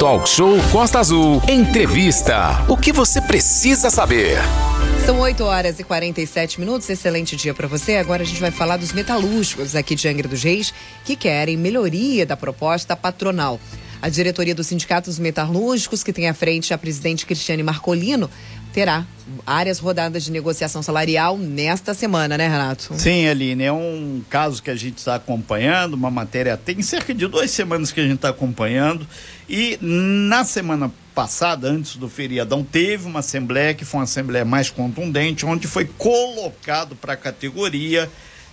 Talk Show Costa Azul. Entrevista. O que você precisa saber? São 8 horas e 47 minutos. Excelente dia para você. Agora a gente vai falar dos metalúrgicos aqui de Angra dos Reis que querem melhoria da proposta patronal. A diretoria do Sindicato dos Metalúrgicos, que tem à frente a presidente Cristiane Marcolino, terá áreas rodadas de negociação salarial nesta semana, né, Renato? Sim, Aline, é um caso que a gente está acompanhando, uma matéria tem cerca de duas semanas que a gente está acompanhando e na semana passada, antes do feriadão, teve uma assembleia que foi uma assembleia mais contundente, onde foi colocado para a categoria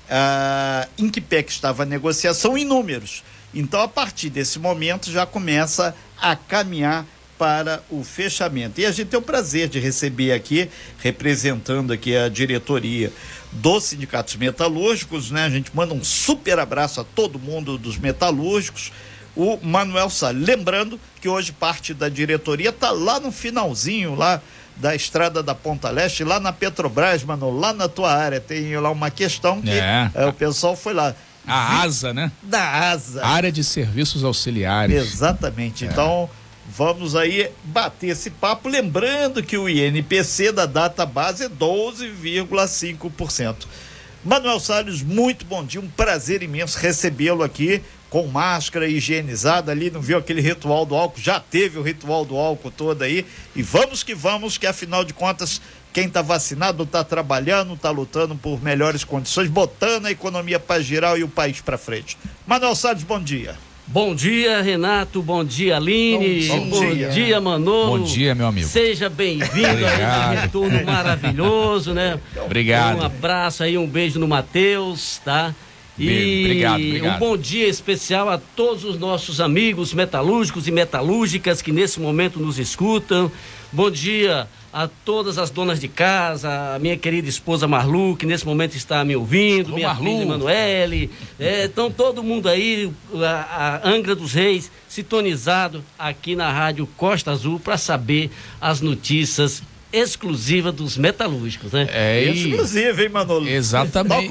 uh, em que pé que estava a negociação em números. Então, a partir desse momento, já começa a caminhar para o fechamento. E a gente tem o prazer de receber aqui, representando aqui a diretoria dos sindicatos metalúrgicos, né? A gente manda um super abraço a todo mundo dos metalúrgicos. O Manuel Sá. Lembrando que hoje parte da diretoria está lá no finalzinho, lá da estrada da Ponta Leste, lá na Petrobras, mano, lá na tua área. Tem lá uma questão que é. É, o pessoal foi lá. A ASA, né? Da ASA. Área de Serviços Auxiliares. Exatamente. É. Então, vamos aí bater esse papo. Lembrando que o INPC da data base é 12,5%. Manuel Salles, muito bom dia, um prazer imenso recebê-lo aqui com máscara higienizada ali, não viu aquele ritual do álcool, já teve o ritual do álcool todo aí. E vamos que vamos, que afinal de contas quem está vacinado está trabalhando, está lutando por melhores condições, botando a economia para girar e o país para frente. Manuel Salles, bom dia. Bom dia, Renato. Bom dia, Aline. Bom, bom dia. dia, Manolo. Bom dia, meu amigo. Seja bem-vindo a esse retorno maravilhoso, né? Obrigado. Um abraço aí, um beijo no Matheus, tá? E obrigado, obrigado. um bom dia especial a todos os nossos amigos metalúrgicos e metalúrgicas que nesse momento nos escutam. Bom dia a todas as donas de casa, a minha querida esposa Marlu, que nesse momento está me ouvindo, Ô, minha Marlu. filha Emanuele, é, então todo mundo aí, a, a, Angra dos Reis, sintonizado aqui na Rádio Costa Azul para saber as notícias exclusivas dos metalúrgicos, né? É, exclusiva, hein, Manolo? Exatamente.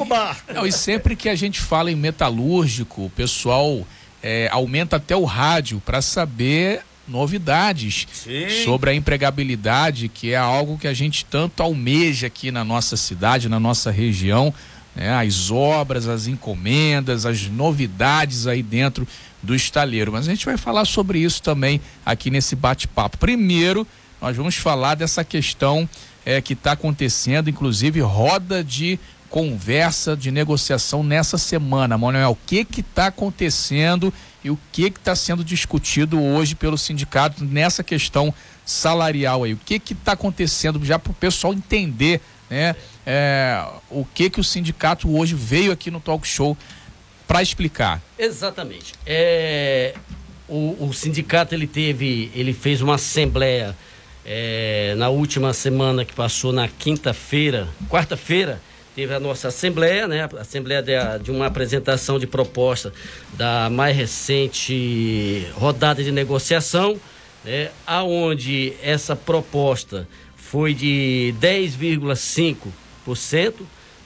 Não, e sempre que a gente fala em metalúrgico, o pessoal é, aumenta até o rádio para saber novidades Sim. sobre a empregabilidade, que é algo que a gente tanto almeja aqui na nossa cidade, na nossa região, né? as obras, as encomendas, as novidades aí dentro do estaleiro. Mas a gente vai falar sobre isso também aqui nesse bate-papo. Primeiro, nós vamos falar dessa questão é, que está acontecendo, inclusive roda de conversa de negociação nessa semana. Manuel, o que que está acontecendo e o que está sendo discutido hoje pelo sindicato nessa questão salarial aí? O que está acontecendo já para o pessoal entender né, é, o que, que o sindicato hoje veio aqui no talk show para explicar? Exatamente. É, o, o, sindicato ele teve, ele fez uma assembleia é, na última semana que passou na quinta-feira, quarta-feira, teve a nossa assembleia, né? A assembleia de, de, uma apresentação de proposta da mais recente rodada de negociação, né? Aonde essa proposta foi de 10,5%,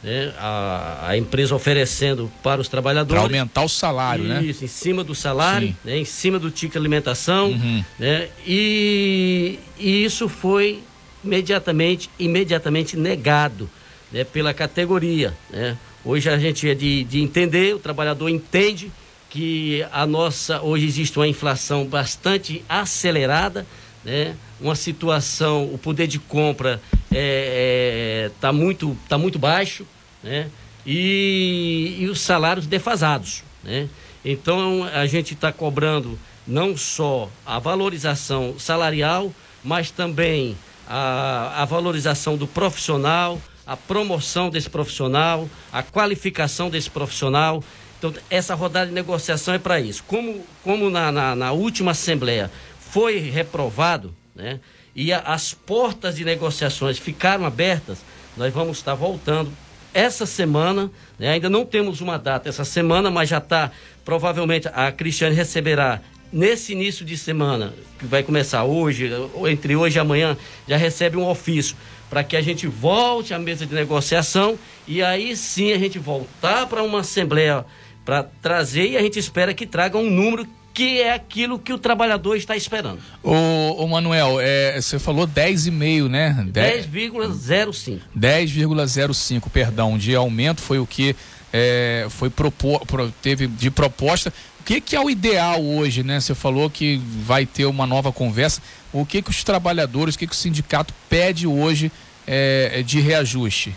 né? A, a, empresa oferecendo para os trabalhadores. Para aumentar o salário, isso, né? Isso, em cima do salário, né? em cima do ticket de alimentação, uhum. né? E, e isso foi imediatamente, imediatamente negado né, pela categoria. Né? Hoje a gente é de, de entender, o trabalhador entende que a nossa hoje existe uma inflação bastante acelerada, né? Uma situação, o poder de compra está é, é, tá muito tá muito baixo, né? E, e os salários defasados, né? Então a gente está cobrando não só a valorização salarial, mas também a, a valorização do profissional, a promoção desse profissional, a qualificação desse profissional. Então, essa rodada de negociação é para isso. Como, como na, na, na, última Assembleia foi reprovado, né, e a, as portas de negociações ficaram abertas, nós vamos estar voltando essa semana, né, ainda não temos uma data essa semana, mas já está, provavelmente a Cristiane receberá nesse início de semana, que vai começar hoje, entre hoje e amanhã, já recebe um ofício para que a gente volte à mesa de negociação e aí sim a gente voltar para uma assembleia para trazer e a gente espera que traga um número que é aquilo que o trabalhador está esperando. Ô, ô Manuel, é, você falou 10,5, né? 10,05. 10,05, perdão, de aumento foi o que é, foi propor, teve de proposta. O que, que é o ideal hoje, né? Você falou que vai ter uma nova conversa. O que, que os trabalhadores, o que, que o sindicato pede hoje é, de reajuste?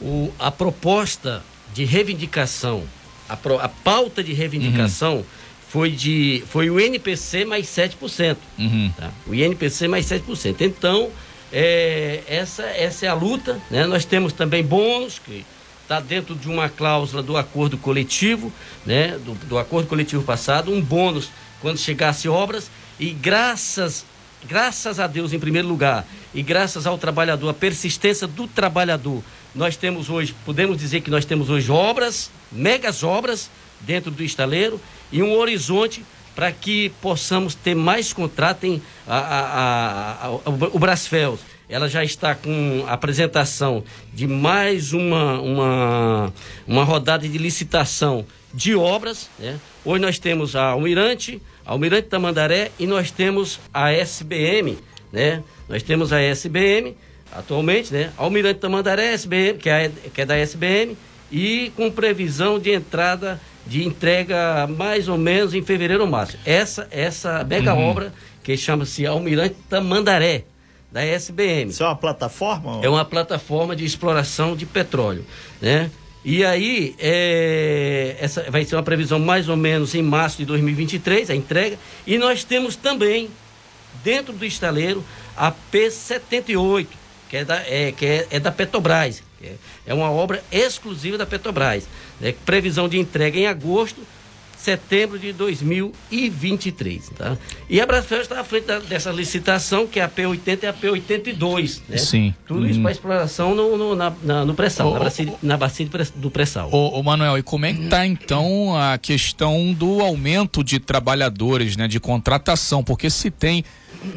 O, a proposta de reivindicação, a, pro, a pauta de reivindicação uhum. foi, de, foi o NPC mais 7%. Uhum. Tá? O INPC mais 7%. Então, é, essa, essa é a luta. Né? Nós temos também bônus, que está dentro de uma cláusula do acordo coletivo, né? do, do acordo coletivo passado, um bônus quando chegasse obras. E graças graças a Deus em primeiro lugar e graças ao trabalhador, a persistência do trabalhador, nós temos hoje, podemos dizer que nós temos hoje obras, megas obras dentro do estaleiro e um horizonte para que possamos ter mais contrato em a, a, a, o Brasfels. Ela já está com a apresentação de mais uma, uma, uma rodada de licitação de obras. Né? Hoje nós temos a Almirante, a Almirante Tamandaré e nós temos a SBM. Né? Nós temos a SBM atualmente, né? Almirante Tamandaré, SBM, que é, que é da SBM, e com previsão de entrada de entrega mais ou menos em fevereiro ou março. Essa, essa mega uhum. obra que chama-se Almirante Tamandaré, da SBM. Isso é uma plataforma? É uma plataforma de exploração de petróleo, né? E aí, é, essa vai ser uma previsão mais ou menos em março de 2023, a entrega. E nós temos também, dentro do estaleiro, a P78, que é da, é, que é, é da Petrobras. É, é uma obra exclusiva da Petrobras. Né? Previsão de entrega em agosto, setembro de 2023. Tá? E a Brasfel está à frente da, dessa licitação, que é a P80 e a P82. Né? Sim. Tudo isso para exploração no, no, na, na, no pré-sal, na, bacia, na bacia do pré-sal. Ô, ô, Manuel, e como é que está então a questão do aumento de trabalhadores, né, de contratação? Porque se tem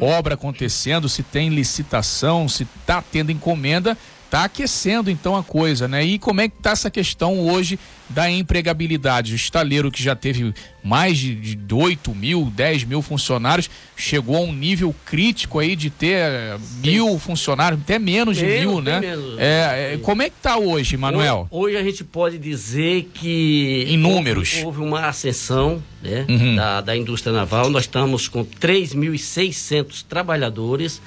obra acontecendo, se tem licitação, se está tendo encomenda, está aquecendo então a coisa, né? E como é que está essa questão hoje da empregabilidade? O estaleiro que já teve mais de, de 8 mil, 10 mil funcionários, chegou a um nível crítico aí de ter eh, mil funcionários, até menos de mil, né? É, é, como é que está hoje, Manuel? Hoje, hoje, a gente pode dizer que... Em números. Houve, houve uma ascensão né, uhum. da, da indústria naval, nós estamos com 3.600 trabalhadores,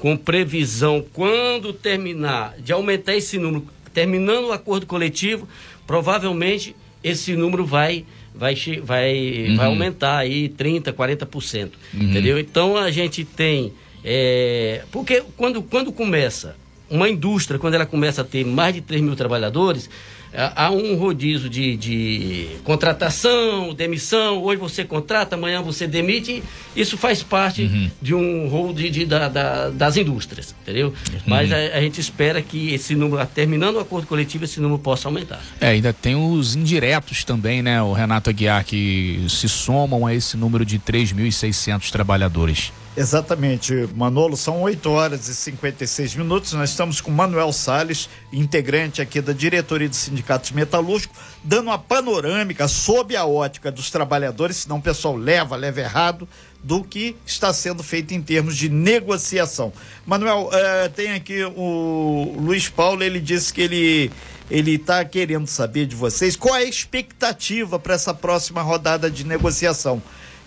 com previsão, quando terminar, de aumentar esse número, terminando o acordo coletivo, provavelmente esse número vai vai, vai, uhum. vai aumentar aí 30%, 40%. Uhum. Entendeu? Então a gente tem. É, porque quando, quando começa uma indústria, quando ela começa a ter mais de 3 mil trabalhadores, há um rodízio de, de, contratação, demissão. Hoje você contrata, amanhã você demite. Isso faz parte uhum. de um rol de, de da, da, das indústrias, entendeu? Uhum. Mas a, a, gente espera que esse número, terminando o acordo coletivo, esse número possa aumentar. É, ainda tem os indiretos também, né, o Renato Aguiar, que se somam a esse número de 3.600 trabalhadores. Exatamente, Manolo, são 8 horas e 56 minutos. Nós estamos com Manuel Sales, integrante aqui da diretoria do Sindicatos Metalúrgicos, dando uma panorâmica sob a ótica dos trabalhadores, senão o pessoal leva, leva errado, do que está sendo feito em termos de negociação. Manuel, uh, tem aqui o Luiz Paulo, ele disse que ele ele está querendo saber de vocês qual é a expectativa para essa próxima rodada de negociação.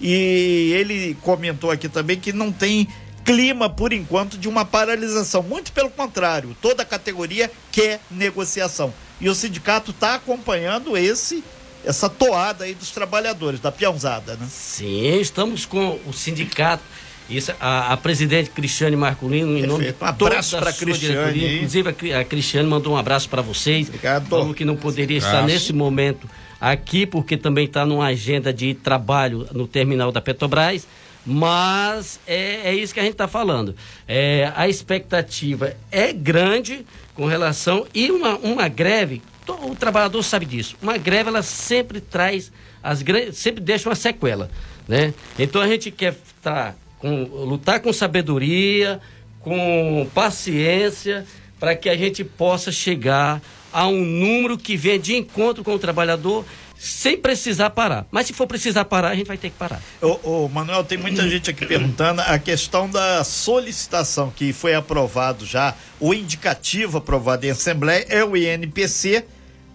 E ele comentou aqui também que não tem clima, por enquanto, de uma paralisação. Muito pelo contrário, toda a categoria quer negociação. E o sindicato está acompanhando esse essa toada aí dos trabalhadores, da peãozada, né? Sim, estamos com o sindicato. Isso, a, a presidente Cristiane Marculino, em nome de um abraço para a Cristiane. Inclusive, a, a Cristiane mandou um abraço para vocês. Obrigado. Falou que não poderia estar nesse momento aqui, porque também está numa agenda de trabalho no terminal da Petrobras. Mas é, é isso que a gente está falando. É, a expectativa é grande com relação. E uma, uma greve, o trabalhador sabe disso. Uma greve, ela sempre traz. As, sempre deixa uma sequela. Né? Então a gente quer tá, com, lutar com sabedoria, com paciência, para que a gente possa chegar a um número que venha de encontro com o trabalhador, sem precisar parar. Mas se for precisar parar, a gente vai ter que parar. Ô, ô Manuel, tem muita gente aqui perguntando a questão da solicitação que foi aprovado já, o indicativo aprovado em Assembleia é o INPC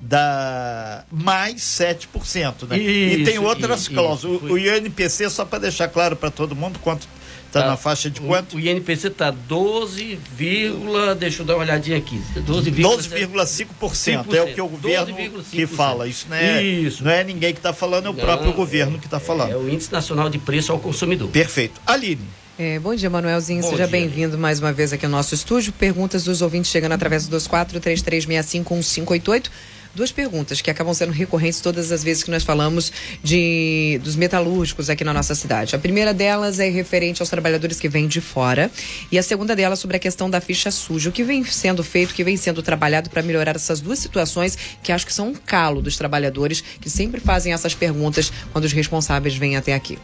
da mais 7%, né? Isso, e tem outras cláusulas. O, o INPC, só para deixar claro para todo mundo, quanto Está tá na faixa de quanto? O, o INPC está 12, deixa eu dar uma olhadinha aqui. 12,5% é o que o governo que fala. Isso não é, Isso. Não é ninguém que está falando, é o não, próprio governo que está falando. É o Índice Nacional de Preço ao Consumidor. Perfeito. Aline. É, bom dia, Manuelzinho. Bom Seja bem-vindo mais uma vez aqui ao nosso estúdio. Perguntas dos ouvintes chegando através do 2433651588 duas perguntas que acabam sendo recorrentes todas as vezes que nós falamos de dos metalúrgicos aqui na nossa cidade. A primeira delas é referente aos trabalhadores que vêm de fora e a segunda delas sobre a questão da ficha suja. O que vem sendo feito, o que vem sendo trabalhado para melhorar essas duas situações que acho que são um calo dos trabalhadores que sempre fazem essas perguntas quando os responsáveis vêm até aqui.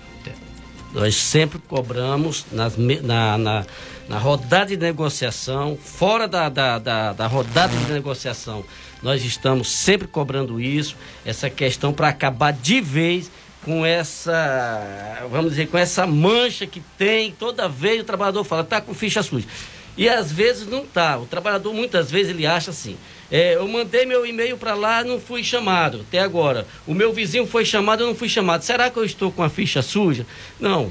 Nós sempre cobramos nas, na, na, na rodada de negociação, fora da, da, da, da rodada de negociação nós estamos sempre cobrando isso, essa questão para acabar de vez com essa, vamos dizer, com essa mancha que tem. Toda vez o trabalhador fala, tá com ficha suja. E às vezes não tá. O trabalhador muitas vezes ele acha assim. É, eu mandei meu e-mail para lá, não fui chamado até agora. O meu vizinho foi chamado, eu não fui chamado. Será que eu estou com a ficha suja? Não.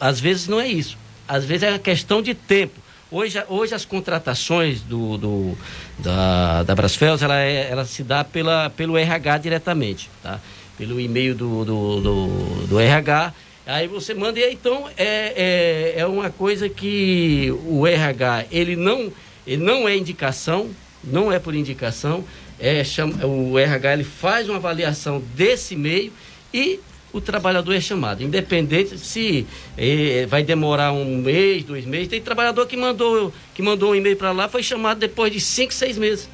Às vezes não é isso. Às vezes é uma questão de tempo. Hoje, hoje as contratações do, do da, da Brasfels, ela, é, ela se dá pela, pelo RH diretamente, tá? Pelo e-mail do, do, do, do RH. Aí você manda, e então é, é, é uma coisa que o RH, ele não, ele não é indicação, não é por indicação, é, chama, o RH ele faz uma avaliação desse e-mail e o trabalhador é chamado. Independente se eh, vai demorar um mês, dois meses. Tem trabalhador que mandou, que mandou um e-mail para lá, foi chamado depois de cinco, seis meses.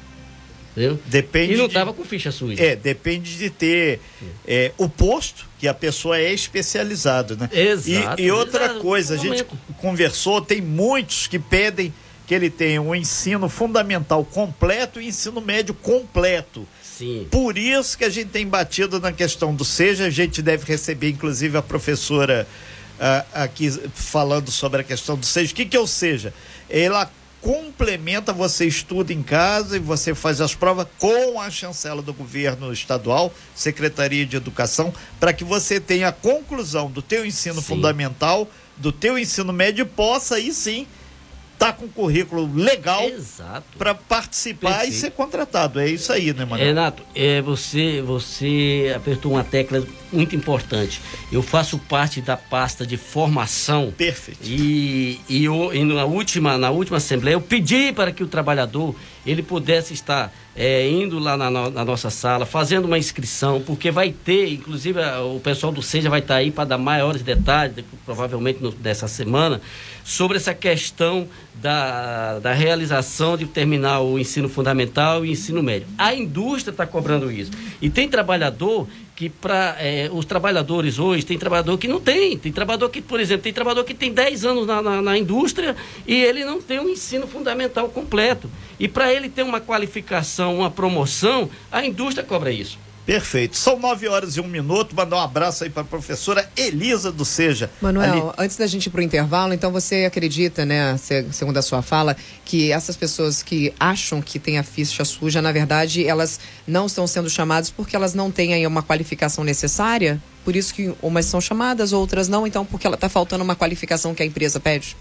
Entendeu? Depende e não estava com ficha suja. É, depende de ter é, o posto que a pessoa é especializado, né? Exato. E, e outra exato, coisa, a gente conversou, tem muitos que pedem que ele tenha um ensino fundamental completo e ensino médio completo. Sim. Por isso que a gente tem batido na questão do seja, a gente deve receber inclusive a professora uh, aqui falando sobre a questão do seja. O que que é o seja? Ela complementa, você estuda em casa e você faz as provas com a chancela do governo estadual, Secretaria de Educação, para que você tenha a conclusão do teu ensino sim. fundamental, do teu ensino médio e possa aí sim tá com currículo legal para participar Perfeito. e ser contratado. É isso aí, né, Manuel? Renato, é, você, você apertou uma tecla muito importante. Eu faço parte da pasta de formação. Perfeito. E, e, eu, e na, última, na última assembleia eu pedi para que o trabalhador ele pudesse estar é, indo lá na, na, nossa sala, fazendo uma inscrição, porque vai ter, inclusive o pessoal do SEJA vai estar aí para dar maiores detalhes, provavelmente no, dessa semana, sobre essa questão da, da realização de terminar o ensino fundamental e ensino médio. A indústria está cobrando isso. E tem trabalhador que para é, os trabalhadores hoje, tem trabalhador que não tem, tem trabalhador que, por exemplo, tem trabalhador que tem 10 anos na, na, na indústria e ele não tem um ensino fundamental completo. E para ele ter uma qualificação, uma promoção, a indústria cobra isso. Perfeito. São nove horas e um minuto. Mandar um abraço aí para a professora Elisa do Seja. Manuel, Ali... antes da gente ir para o intervalo, então você acredita, né, segundo a sua fala, que essas pessoas que acham que tem a ficha suja, na verdade, elas não estão sendo chamadas porque elas não têm aí uma qualificação necessária? Por isso que umas são chamadas, outras não, então porque ela está faltando uma qualificação que a empresa pede?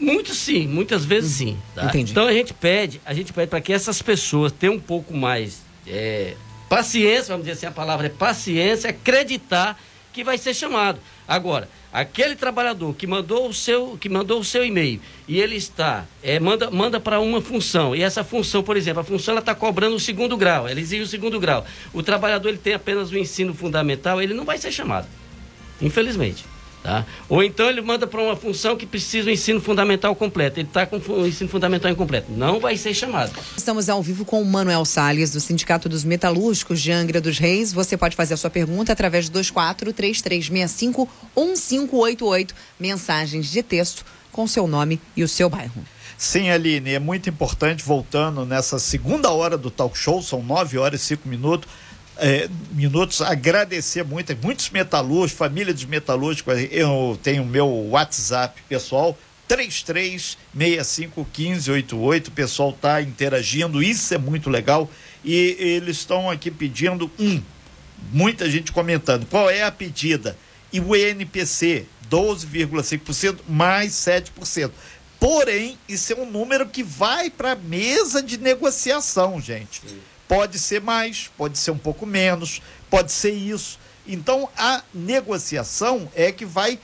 Muito sim, muitas vezes sim. Tá? Entendi. Então a gente pede, a gente pede para que essas pessoas tenham um pouco mais é, paciência, vamos dizer assim, a palavra é paciência, acreditar que vai ser chamado. Agora, aquele trabalhador que mandou o seu, que mandou o seu e-mail e ele está, é, manda, manda para uma função, e essa função, por exemplo, a função está cobrando o segundo grau, ela exige o segundo grau. O trabalhador ele tem apenas o ensino fundamental, ele não vai ser chamado. Infelizmente. Tá? Ou então ele manda para uma função que precisa o ensino fundamental completo. Ele está com o ensino fundamental incompleto. Não vai ser chamado. Estamos ao vivo com o Manuel Salles, do Sindicato dos Metalúrgicos de Angra dos Reis. Você pode fazer a sua pergunta através de 2433651588. Mensagens de texto com seu nome e o seu bairro. Sim, Aline, é muito importante, voltando nessa segunda hora do talk show, são nove horas e cinco minutos é, minutos, agradecer muito, muitos metalúrgicos, família dos metalúrgicos, eu tenho meu WhatsApp pessoal, 33651588, o pessoal está interagindo, isso é muito legal. E eles estão aqui pedindo um, muita gente comentando, qual é a pedida? E o INPC, 12,5% mais 7%. Porém, isso é um número que vai para a mesa de negociação, gente. Sim. Pode ser mais, pode ser um pouco menos, pode ser isso. Então, a negociação é que vai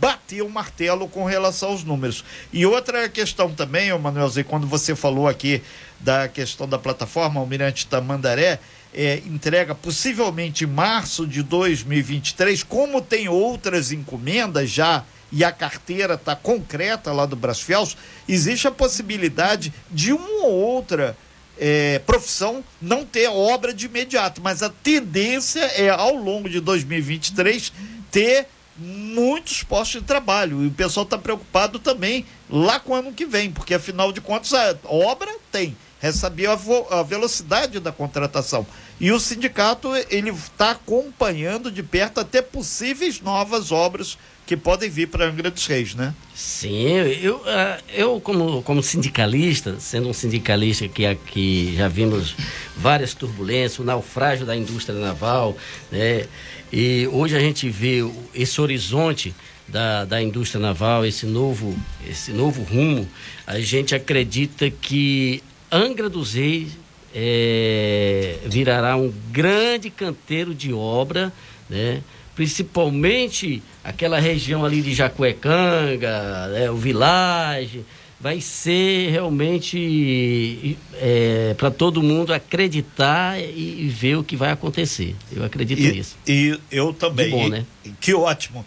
bater o martelo com relação aos números. E outra questão também, Manuelzinho, quando você falou aqui da questão da plataforma Almirante Tamandaré, é, entrega possivelmente em março de 2023, como tem outras encomendas já e a carteira está concreta lá do Brasfels, existe a possibilidade de uma ou outra é, profissão não ter obra de imediato, mas a tendência é, ao longo de 2023, ter muitos postos de trabalho. E o pessoal está preocupado também lá com o ano que vem, porque afinal de contas a obra tem, saber a, a velocidade da contratação. E o sindicato ele está acompanhando de perto até possíveis novas obras que podem vir para Angra dos Reis, né? Sim, eu, ah, eu como, como sindicalista, sendo um sindicalista que aqui já vimos várias turbulências, o naufrágio da indústria naval, né? E hoje a gente vê esse horizonte da, da indústria naval, esse novo, esse novo rumo, a gente acredita que Angra dos Reis é, virará um grande canteiro de obra, né? principalmente aquela região ali de Jacuecanga, né, o Village, vai ser realmente é, para todo mundo acreditar e, e, ver o que vai acontecer. Eu acredito e, nisso. E eu também. Que bom, né? Que ótimo.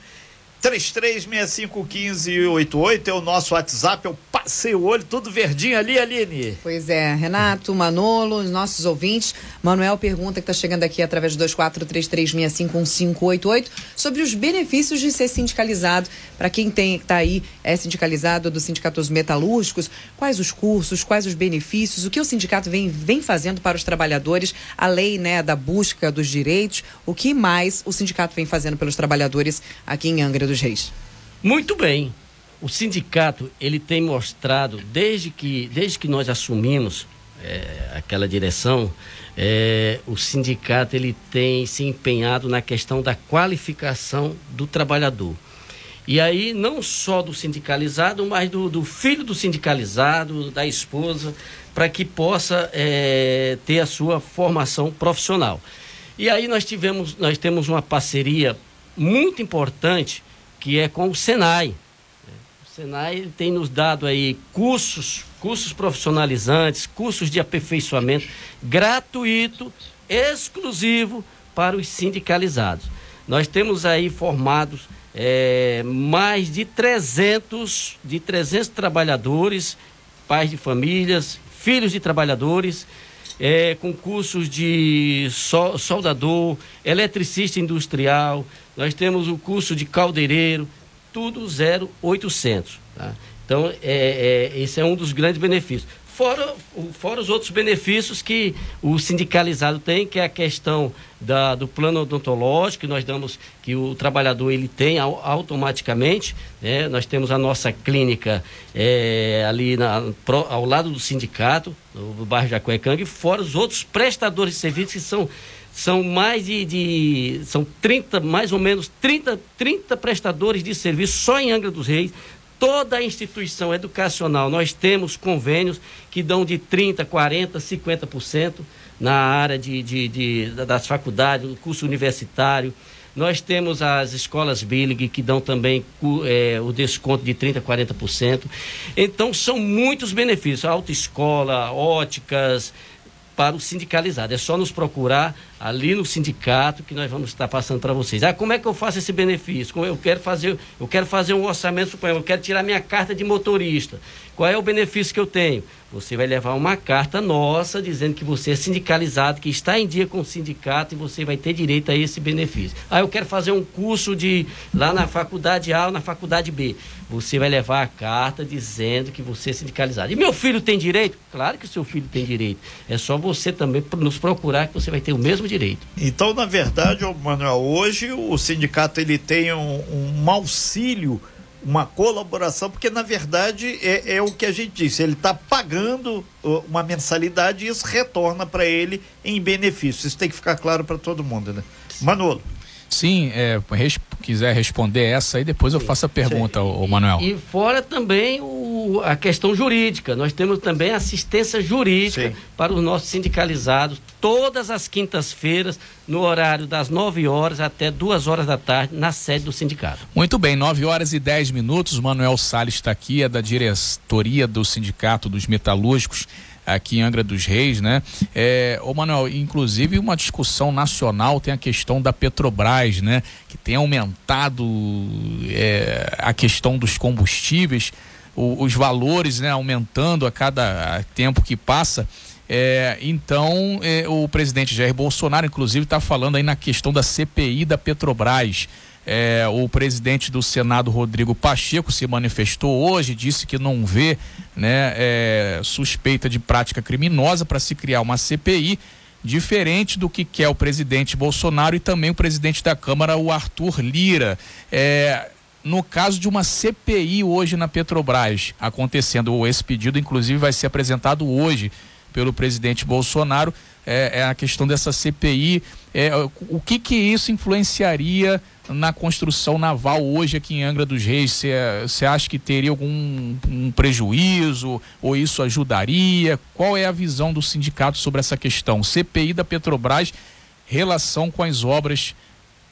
33651588 é o nosso WhatsApp. Eu passei o olho, tudo verdinho ali, Aline. Pois é, Renato, Manolo, os nossos ouvintes. Manuel pergunta que está chegando aqui através do 2433651588 sobre os benefícios de ser sindicalizado. Para quem tem está aí, é sindicalizado do Sindicato dos Metalúrgicos, quais os cursos, quais os benefícios, o que o sindicato vem, vem fazendo para os trabalhadores, a lei né, da busca dos direitos, o que mais o sindicato vem fazendo pelos trabalhadores aqui em Angra dos Reis? Muito bem. O sindicato ele tem mostrado desde que desde que nós assumimos é, aquela direção, é, o sindicato ele tem se empenhado na questão da qualificação do trabalhador. E aí, não só do sindicalizado, mas do, do filho do sindicalizado, da esposa, para que possa é, ter a sua formação profissional. E aí nós tivemos, nós temos uma parceria muito importante que é com o Senai. O Senai tem nos dado aí cursos, cursos profissionalizantes, cursos de aperfeiçoamento gratuito, exclusivo para os sindicalizados. Nós temos aí formados é, mais de 300, de 300 trabalhadores, pais de famílias, filhos de trabalhadores, é, com cursos de soldador, eletricista industrial, nós temos o curso de caldeireiro, tudo 0800. Tá? Então, é, é, esse é um dos grandes benefícios. Fora, fora os outros benefícios que o sindicalizado tem, que é a questão da, do plano odontológico, que nós damos, que o trabalhador ele tem automaticamente. Né? Nós temos a nossa clínica é, ali na, pro, ao lado do sindicato, no bairro Jacuecanga, e fora os outros prestadores de serviços que são são mais de, de, são 30, mais ou menos 30, 30 prestadores de serviço só em Angra dos Reis. Toda a instituição educacional, nós temos convênios que dão de 30, 40, 50% na área de, de, de, das faculdades, do curso universitário. Nós temos as escolas Billig que dão também é, o desconto de 30%, 40%. Então, são muitos benefícios. Autoescola, óticas, para o sindicalizado. É só nos procurar ali no sindicato que nós vamos estar passando para vocês. Ah, como é que eu faço esse benefício? Como eu quero fazer, eu quero fazer um orçamento supremo, eu quero tirar minha carta de motorista. Qual é o benefício que eu tenho? Você vai levar uma carta nossa dizendo que você é sindicalizado, que está em dia com o sindicato e você vai ter direito a esse benefício. Ah, eu quero fazer um curso de lá na faculdade A ou na faculdade B. Você vai levar a carta dizendo que você é sindicalizado. E meu filho tem direito? Claro que o seu filho tem direito. É só você também nos procurar que você vai ter o mesmo direito. Então, na verdade, Manuel, hoje o sindicato ele tem um, um auxílio uma colaboração, porque na verdade é, é o que a gente disse, ele está pagando uma mensalidade e isso retorna para ele em benefício. Isso tem que ficar claro para todo mundo, né? Manolo. Sim, é, res, quiser responder essa aí, depois eu faço a pergunta, o Manuel. E, e fora também o, a questão jurídica. Nós temos também assistência jurídica Sim. para os nossos sindicalizados, todas as quintas-feiras, no horário das 9 horas até 2 horas da tarde, na sede do sindicato. Muito bem, 9 horas e 10 minutos. O Manuel Salles está aqui, é da diretoria do Sindicato dos Metalúrgicos aqui em Angra dos Reis, né? É, ô Manuel, inclusive uma discussão nacional tem a questão da Petrobras, né? Que tem aumentado é, a questão dos combustíveis, o, os valores, né? Aumentando a cada tempo que passa. É, então, é, o presidente Jair Bolsonaro, inclusive, está falando aí na questão da CPI da Petrobras. É, o presidente do Senado, Rodrigo Pacheco, se manifestou hoje, disse que não vê né, é, suspeita de prática criminosa para se criar uma CPI, diferente do que quer o presidente Bolsonaro e também o presidente da Câmara, o Arthur Lira. É, no caso de uma CPI hoje na Petrobras acontecendo, esse pedido, inclusive, vai ser apresentado hoje pelo presidente Bolsonaro, é, é a questão dessa CPI. É, o que que isso influenciaria na construção naval hoje aqui em Angra dos Reis? Você acha que teria algum um prejuízo ou isso ajudaria? Qual é a visão do sindicato sobre essa questão? CPI da Petrobras, relação com as obras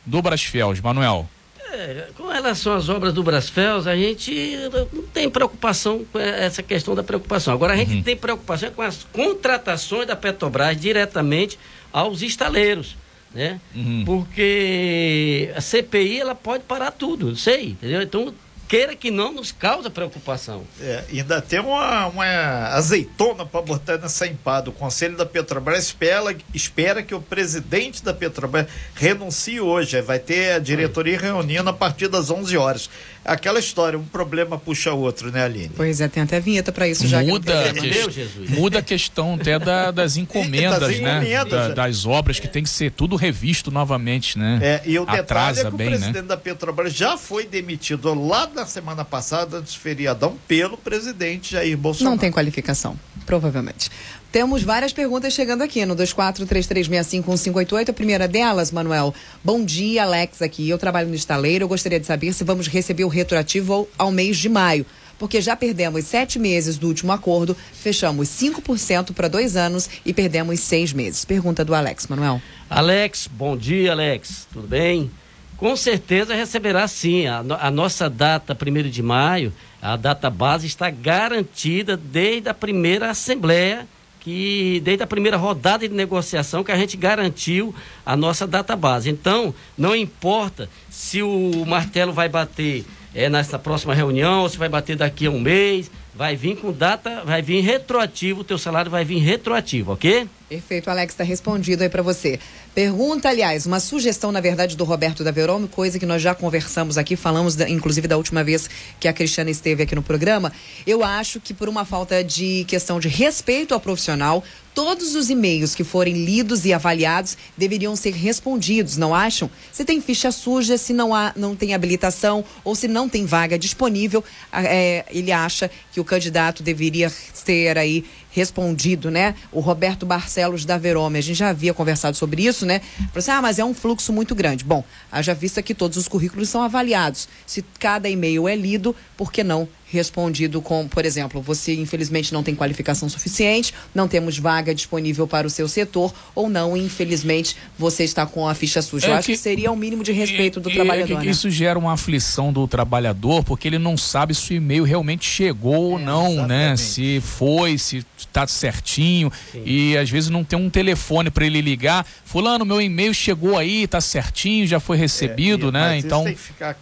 do Brasfels, Manuel. É, com relação às obras do Brasfels, a gente não tem preocupação com essa questão da preocupação. Agora, a gente uhum. tem preocupação com as contratações da Petrobras diretamente aos estaleiros né? Uhum. Porque a CPI ela pode parar tudo, sei, entendeu? Então queira que não nos causa preocupação. É, ainda tem uma, uma azeitona para botar nessa empada. O Conselho da Petrobras espera, espera que o presidente da Petrobras renuncie hoje. Vai ter a diretoria reunindo a partir das 11 horas aquela história, um problema puxa outro, né, Aline? Pois é, tem até vinheta para isso já. Muda, que Meu Jesus. muda a questão até da, das encomendas, das né? Encomendas, da, das obras que tem que ser tudo revisto novamente, né? É, e o Atrasa detalhe é que bem, o né? presidente né? da Petrobras já foi demitido lá na semana passada, antes do feriadão, pelo presidente Jair Bolsonaro. Não tem qualificação, provavelmente. Temos várias perguntas chegando aqui no 2433651588. A primeira delas, Manuel. Bom dia, Alex aqui. Eu trabalho no estaleiro. Eu gostaria de saber se vamos receber o retroativo ao mês de maio. Porque já perdemos sete meses do último acordo, fechamos 5% para dois anos e perdemos seis meses. Pergunta do Alex, Manuel. Alex, bom dia, Alex. Tudo bem? Com certeza receberá sim. A, a nossa data, 1 de maio, a data base está garantida desde a primeira Assembleia que desde a primeira rodada de negociação que a gente garantiu a nossa data base. Então, não importa se o martelo vai bater é, nessa próxima reunião, ou se vai bater daqui a um mês, vai vir com data, vai vir retroativo, o teu salário vai vir retroativo, ok? Perfeito, Alex, está respondido aí para você. Pergunta, aliás, uma sugestão, na verdade, do Roberto da Verome, coisa que nós já conversamos aqui, falamos, da, inclusive, da última vez que a Cristiana esteve aqui no programa. Eu acho que por uma falta de questão de respeito ao profissional, todos os e-mails que forem lidos e avaliados deveriam ser respondidos, não acham? Se tem ficha suja, se não, há, não tem habilitação ou se não tem vaga disponível, é, ele acha que o candidato deveria ter aí respondido, né? O Roberto Barcelos da Verome, a gente já havia conversado sobre isso, né? Falou assim, ah, mas é um fluxo muito grande. Bom, haja vista que todos os currículos são avaliados. Se cada e-mail é lido, por que não respondido com, por exemplo, você infelizmente não tem qualificação suficiente, não temos vaga disponível para o seu setor, ou não, infelizmente, você está com a ficha suja. É Eu acho que, que, seria o mínimo de respeito do trabalhador. É que né? Isso gera uma aflição do trabalhador, porque ele não sabe se o e-mail realmente chegou é, ou não, né? exatamente. né? Se foi, se está certinho. Sim. E às vezes não tem um telefone para ele ligar. Fulano, meu e-mail chegou aí, está certinho, já foi recebido, é, né? Então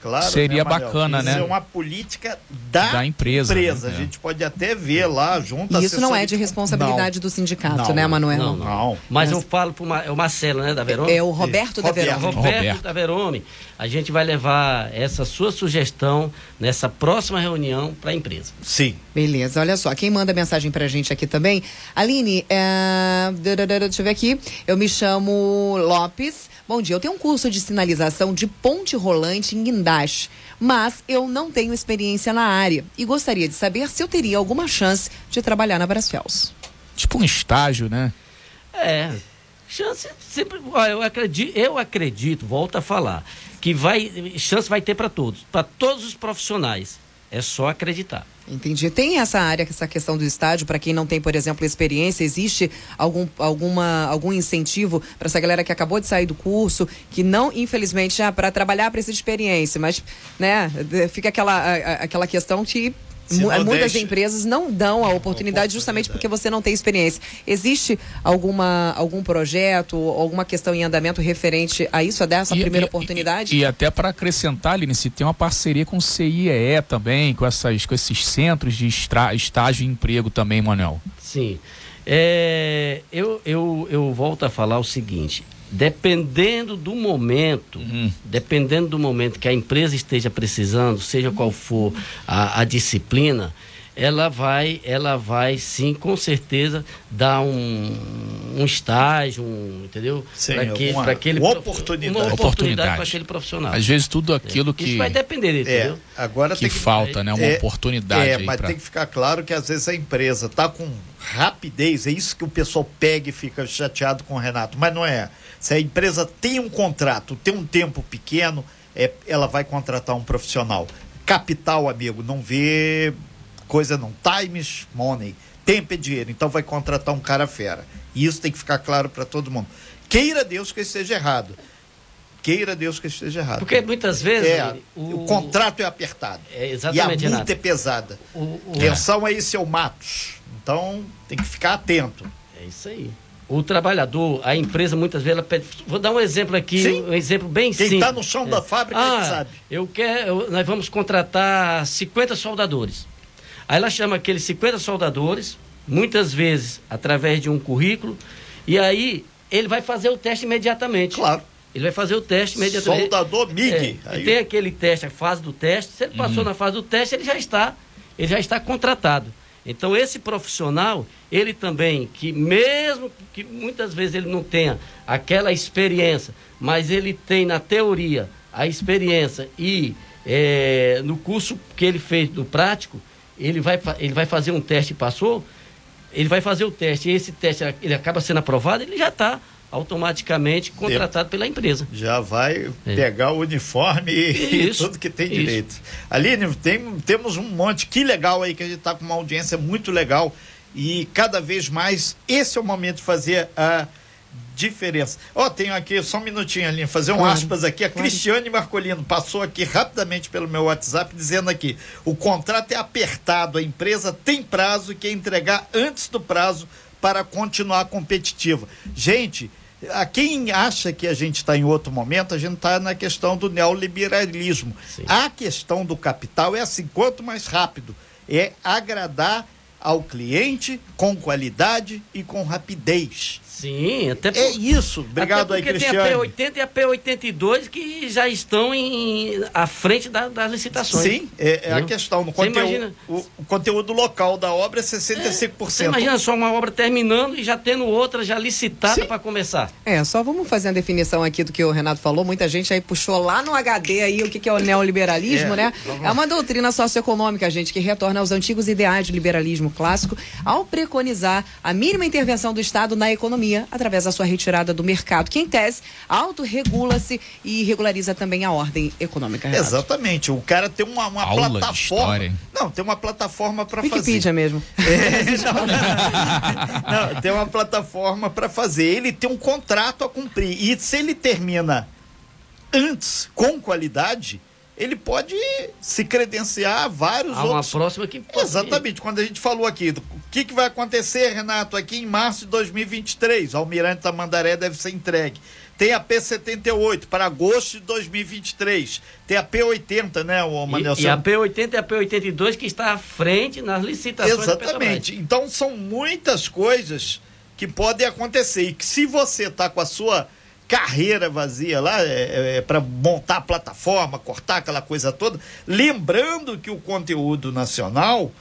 claro, seria né, bacana, né? Isso é uma política da, da empresa. empresa. Né? A gente pode até ver lá junto. E isso não é de responsabilidade não. do sindicato, não, né, Manuel? Não, não. Mas, Mas eu falo para o Marcelo, né, da Verome. É o Roberto da Verome. Roberto, Roberto da Verome. A gente vai levar essa sua sugestão nessa próxima reunião para a empresa. Sim. Beleza, olha só. Quem manda mensagem para a gente aqui também também. Aline, é... deixa eu ver aqui. Eu me chamo Lopes. Bom dia, eu tenho um curso de sinalização de ponte rolante em Guindaste, mas eu não tenho experiência na área e gostaria de saber se eu teria alguma chance de trabalhar na Brasfels. Tipo um estágio, né? É. Chance sempre. Eu acredito, eu acredito, volto a falar, que vai. Chance vai ter para todos, para todos os profissionais. É só acreditar. Entendi. Tem essa área, essa questão do estádio, para quem não tem, por exemplo, experiência, existe algum, alguma, algum incentivo para essa galera que acabou de sair do curso, que não, infelizmente, ah, para trabalhar precisa de experiência, mas né, fica aquela, aquela questão que muitas deixa... empresas não dão a oportunidade justamente porque você não tem experiência. Existe alguma, algum projeto, alguma questão em andamento referente a isso, a dessa e, primeira e, oportunidade? E, e até para acrescentar, Aline, se tem uma parceria com o CIEE também, com, essas, com esses centros de estra, estágio e emprego também, Manuel. Sim. É, eu, eu, eu volto a falar o seguinte: dependendo do momento, uhum. dependendo do momento que a empresa esteja precisando, seja qual for a, a, disciplina, ela vai, ela vai sim, com certeza, dar um, um estágio, um, entendeu? Para aquele, uma, aquele uma oportunidade, uma oportunidade para aquele profissional. Às vezes tudo aquilo é. que isso vai depender, dele, é, entendeu? Agora que, que falta, né? Uma é, oportunidade. É, mas pra... tem que ficar claro que às vezes a empresa está com rapidez, é isso que o pessoal pega e fica chateado com o Renato, mas não é. Se a empresa tem um contrato, tem um tempo pequeno, é, ela vai contratar um profissional. Capital, amigo, não vê coisa não. Times, money. Tempo é dinheiro. Então vai contratar um cara fera. E isso tem que ficar claro para todo mundo. Queira Deus que esteja errado. Queira Deus que esteja errado. Porque muitas vezes. É, o... o... contrato é apertado. É exatamente. E a multa é pesada. O, o... Atenção aí, seu Matos. Então tem que ficar atento. É isso aí. O trabalhador, a empresa muitas vezes ela pede. Vou dar um exemplo aqui, Sim. um exemplo bem Quem simples. Quem está no chão é. da fábrica ah, sabe. Eu quero, nós vamos contratar 50 soldadores. Aí ela chama aqueles 50 soldadores, muitas vezes através de um currículo, e aí ele vai fazer o teste imediatamente. Claro. Ele vai fazer o teste imediatamente. Soldador MIG. É, tem aquele teste, a fase do teste. Se ele passou uhum. na fase do teste, ele já está, ele já está contratado. Então esse profissional, ele também, que mesmo que muitas vezes ele não tenha aquela experiência, mas ele tem na teoria a experiência e é, no curso que ele fez do prático, ele vai, ele vai fazer um teste e passou, ele vai fazer o teste e esse teste ele acaba sendo aprovado, ele já está automaticamente contratado pela empresa. Já vai é. pegar o uniforme e, isso, tudo que tem isso. direito. Aline, tem, temos um monte, que legal aí que a gente está com uma audiência muito legal e cada vez mais esse é o momento de fazer a diferença. Ó, oh, tenho aqui só um minutinho ali, fazer um claro, aspas aqui. A claro. Cristiane Marcolino passou aqui rapidamente pelo meu WhatsApp dizendo aqui: o contrato é apertado, a empresa tem prazo e quer entregar antes do prazo para continuar competitiva. Gente, a quem acha que a gente está em outro momento, a gente está na questão do neoliberalismo. Sim. A questão do capital é assim: quanto mais rápido é agradar ao cliente com qualidade e com rapidez. Sim, até por, É isso. Obrigado até aí, Cristiano. tem a P80 e a P82 que já estão em, à frente da, das licitações. Sim, é, é a questão. No conteúdo, imagina, o, o, conteúdo local da obra é 65%. É, você imagina só uma obra terminando e já tendo outra já licitada para começar. É, só vamos fazer a definição aqui do que o Renato falou. Muita gente aí puxou lá no HD aí o que, que é o neoliberalismo, é, né? Vamos. É uma doutrina socioeconômica, gente, que retorna aos antigos ideais de liberalismo clássico ao preconizar a mínima intervenção do Estado na economia economia através da sua retirada do mercado, que em tese autorregula-se e regulariza também a ordem econômica. Renato. Exatamente. O cara tem uma, uma plataforma. Não, tem uma plataforma para fazer. Wikipedia mesmo. É, não, não, tem uma plataforma para fazer. Ele tem um contrato a cumprir. E se ele termina antes, com qualidade, ele pode se credenciar a vários Há outros. uma próxima que pode... Exatamente. Quando a gente falou aqui, o que, que vai acontecer, Renato, aqui em março de 2023? Almirante Tamandaré deve ser entregue. Tem a P78 para agosto de 2023. Tem a P80, né, o Manel? E, e a P80 e a P82 que está à frente nas licitações Exatamente. Então são muitas coisas que podem acontecer. E que se você está com a sua carreira vazia lá, é, é, é para montar a plataforma, cortar aquela coisa toda. Lembrando que o conteúdo nacional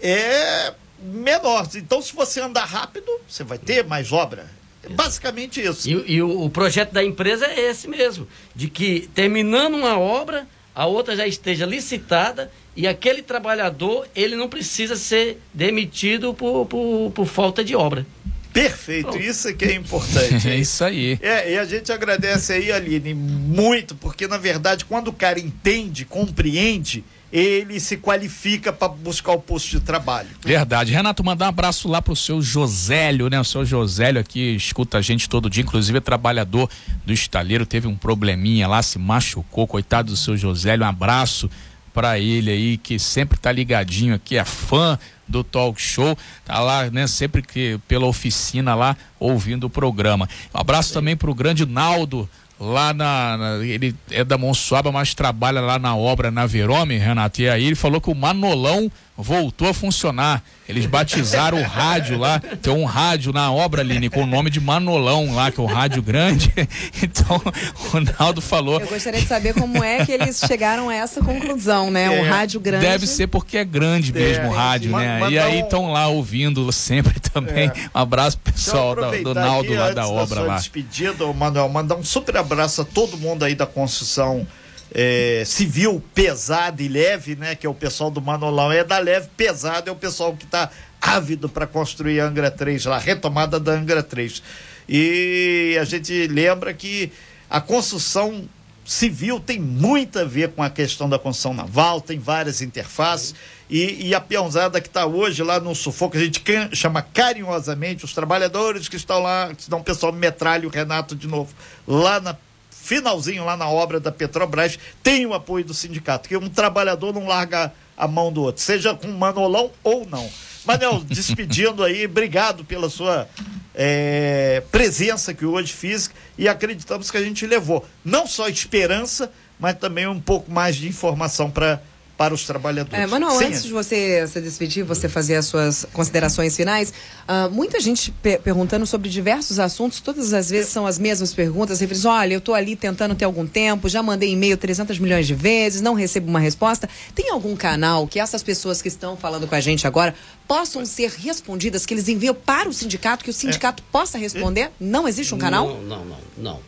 é menores. Então, se você andar rápido, você vai ter mais obra. É basicamente isso. E, e o, o, projeto da empresa é esse mesmo, de que terminando uma obra, a outra já esteja licitada e aquele trabalhador ele não precisa ser demitido por, por, por falta de obra. Perfeito, isso é que é importante. é isso aí. É, e a gente agradece aí, Aline, muito, porque na verdade, quando o cara entende, compreende, ele se qualifica para buscar o posto de trabalho. Verdade. Renato, mandar um abraço lá pro seu Josélio, né? O seu Josélio aqui escuta a gente todo dia, inclusive é trabalhador do estaleiro, teve um probleminha lá, se machucou, coitado do seu Josélio. Um abraço para ele aí, que sempre tá ligadinho aqui, é fã do talk show, tá lá, né, sempre que pela oficina lá ouvindo o programa. Um abraço também pro grande Naldo lá na, na, ele é da Monsuaba, mas trabalha lá na obra na Verome, Renato. E aí ele falou que o Manolão voltou a funcionar. Eles batizaram o rádio lá, tem um rádio na obra, Aline, com o nome de Manolão lá, que é o rádio grande. Então, o Ronaldo falou. Eu gostaria de saber como é que eles chegaram a essa conclusão, né? É, o rádio grande. Deve ser porque é grande mesmo é, o rádio, né? E aí estão lá ouvindo sempre também. É. Um abraço pessoal do, do Naldo lá da obra da lá. despedida, Manuel, mandar um super abraço a todo mundo aí da construção é, civil pesada e leve, né? Que é o pessoal do Manolão. É da leve, pesada é o pessoal que está ávido para construir a Angra 3, lá, a retomada da Angra 3. E a gente lembra que a construção civil tem muito a ver com a questão da construção naval, tem várias interfaces. E, e a peãozada que está hoje lá no sufoco, a gente chama carinhosamente os trabalhadores que estão lá, senão o pessoal metralha o Renato de novo, lá na finalzinho lá na obra da Petrobras, tem o apoio do sindicato, que um trabalhador não larga a mão do outro, seja com manolão ou não. Manel, despedindo aí, obrigado pela sua é, presença que hoje fiz e acreditamos que a gente levou não só esperança, mas também um pouco mais de informação para para os trabalhadores. É, Manuel, Sim. antes de você se despedir, você fazer as suas considerações finais, uh, muita gente perguntando sobre diversos assuntos, todas as vezes são as mesmas perguntas, referindo, olha, eu estou ali tentando ter algum tempo, já mandei e-mail 300 milhões de vezes, não recebo uma resposta. Tem algum canal que essas pessoas que estão falando com a gente agora possam ser respondidas, que eles enviam para o sindicato, que o sindicato é. possa responder? Não existe um canal? Não, não, não, não.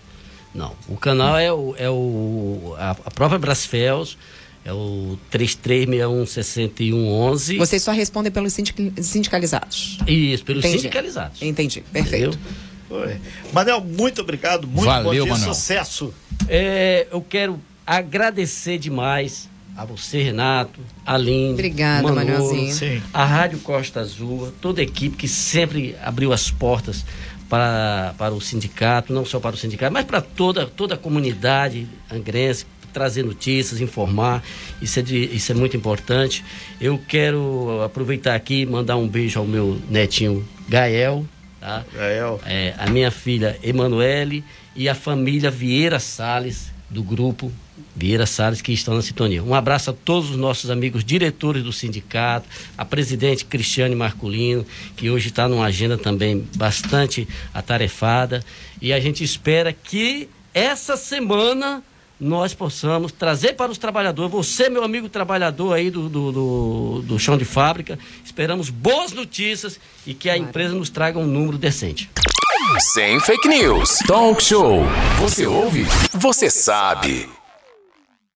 não. O canal é, o, é o, a, a própria Brasfels, é o 33616111. Vocês só respondem pelos sindicalizados. Isso, pelos Entendi. sindicalizados. Entendi, perfeito. Oi. Manel, muito obrigado, muito Valeu, bom dia, sucesso. É, eu quero agradecer demais a você, Renato, a Aline, Obrigada, Manolo, Manuelzinho. a Rádio Costa Azul, toda a equipe que sempre abriu as portas para, para o sindicato, não só para o sindicato, mas para toda, toda a comunidade angrense, trazer notícias, informar, isso é, de, isso é muito importante. Eu quero aproveitar aqui e mandar um beijo ao meu netinho Gael, tá? Gael. É, a minha filha Emanuele e a família Vieira Sales do grupo Vieira Salles, que estão na sintonia. Um abraço a todos os nossos amigos diretores do sindicato, a presidente Cristiane Marculino, que hoje está numa agenda também bastante atarefada. E a gente espera que essa semana nós possamos trazer para os trabalhadores, você, meu amigo trabalhador aí do, do, do, do chão de fábrica, esperamos boas notícias e que a empresa nos traga um número decente. Sem fake news. Talk show. Você ouve? Você sabe.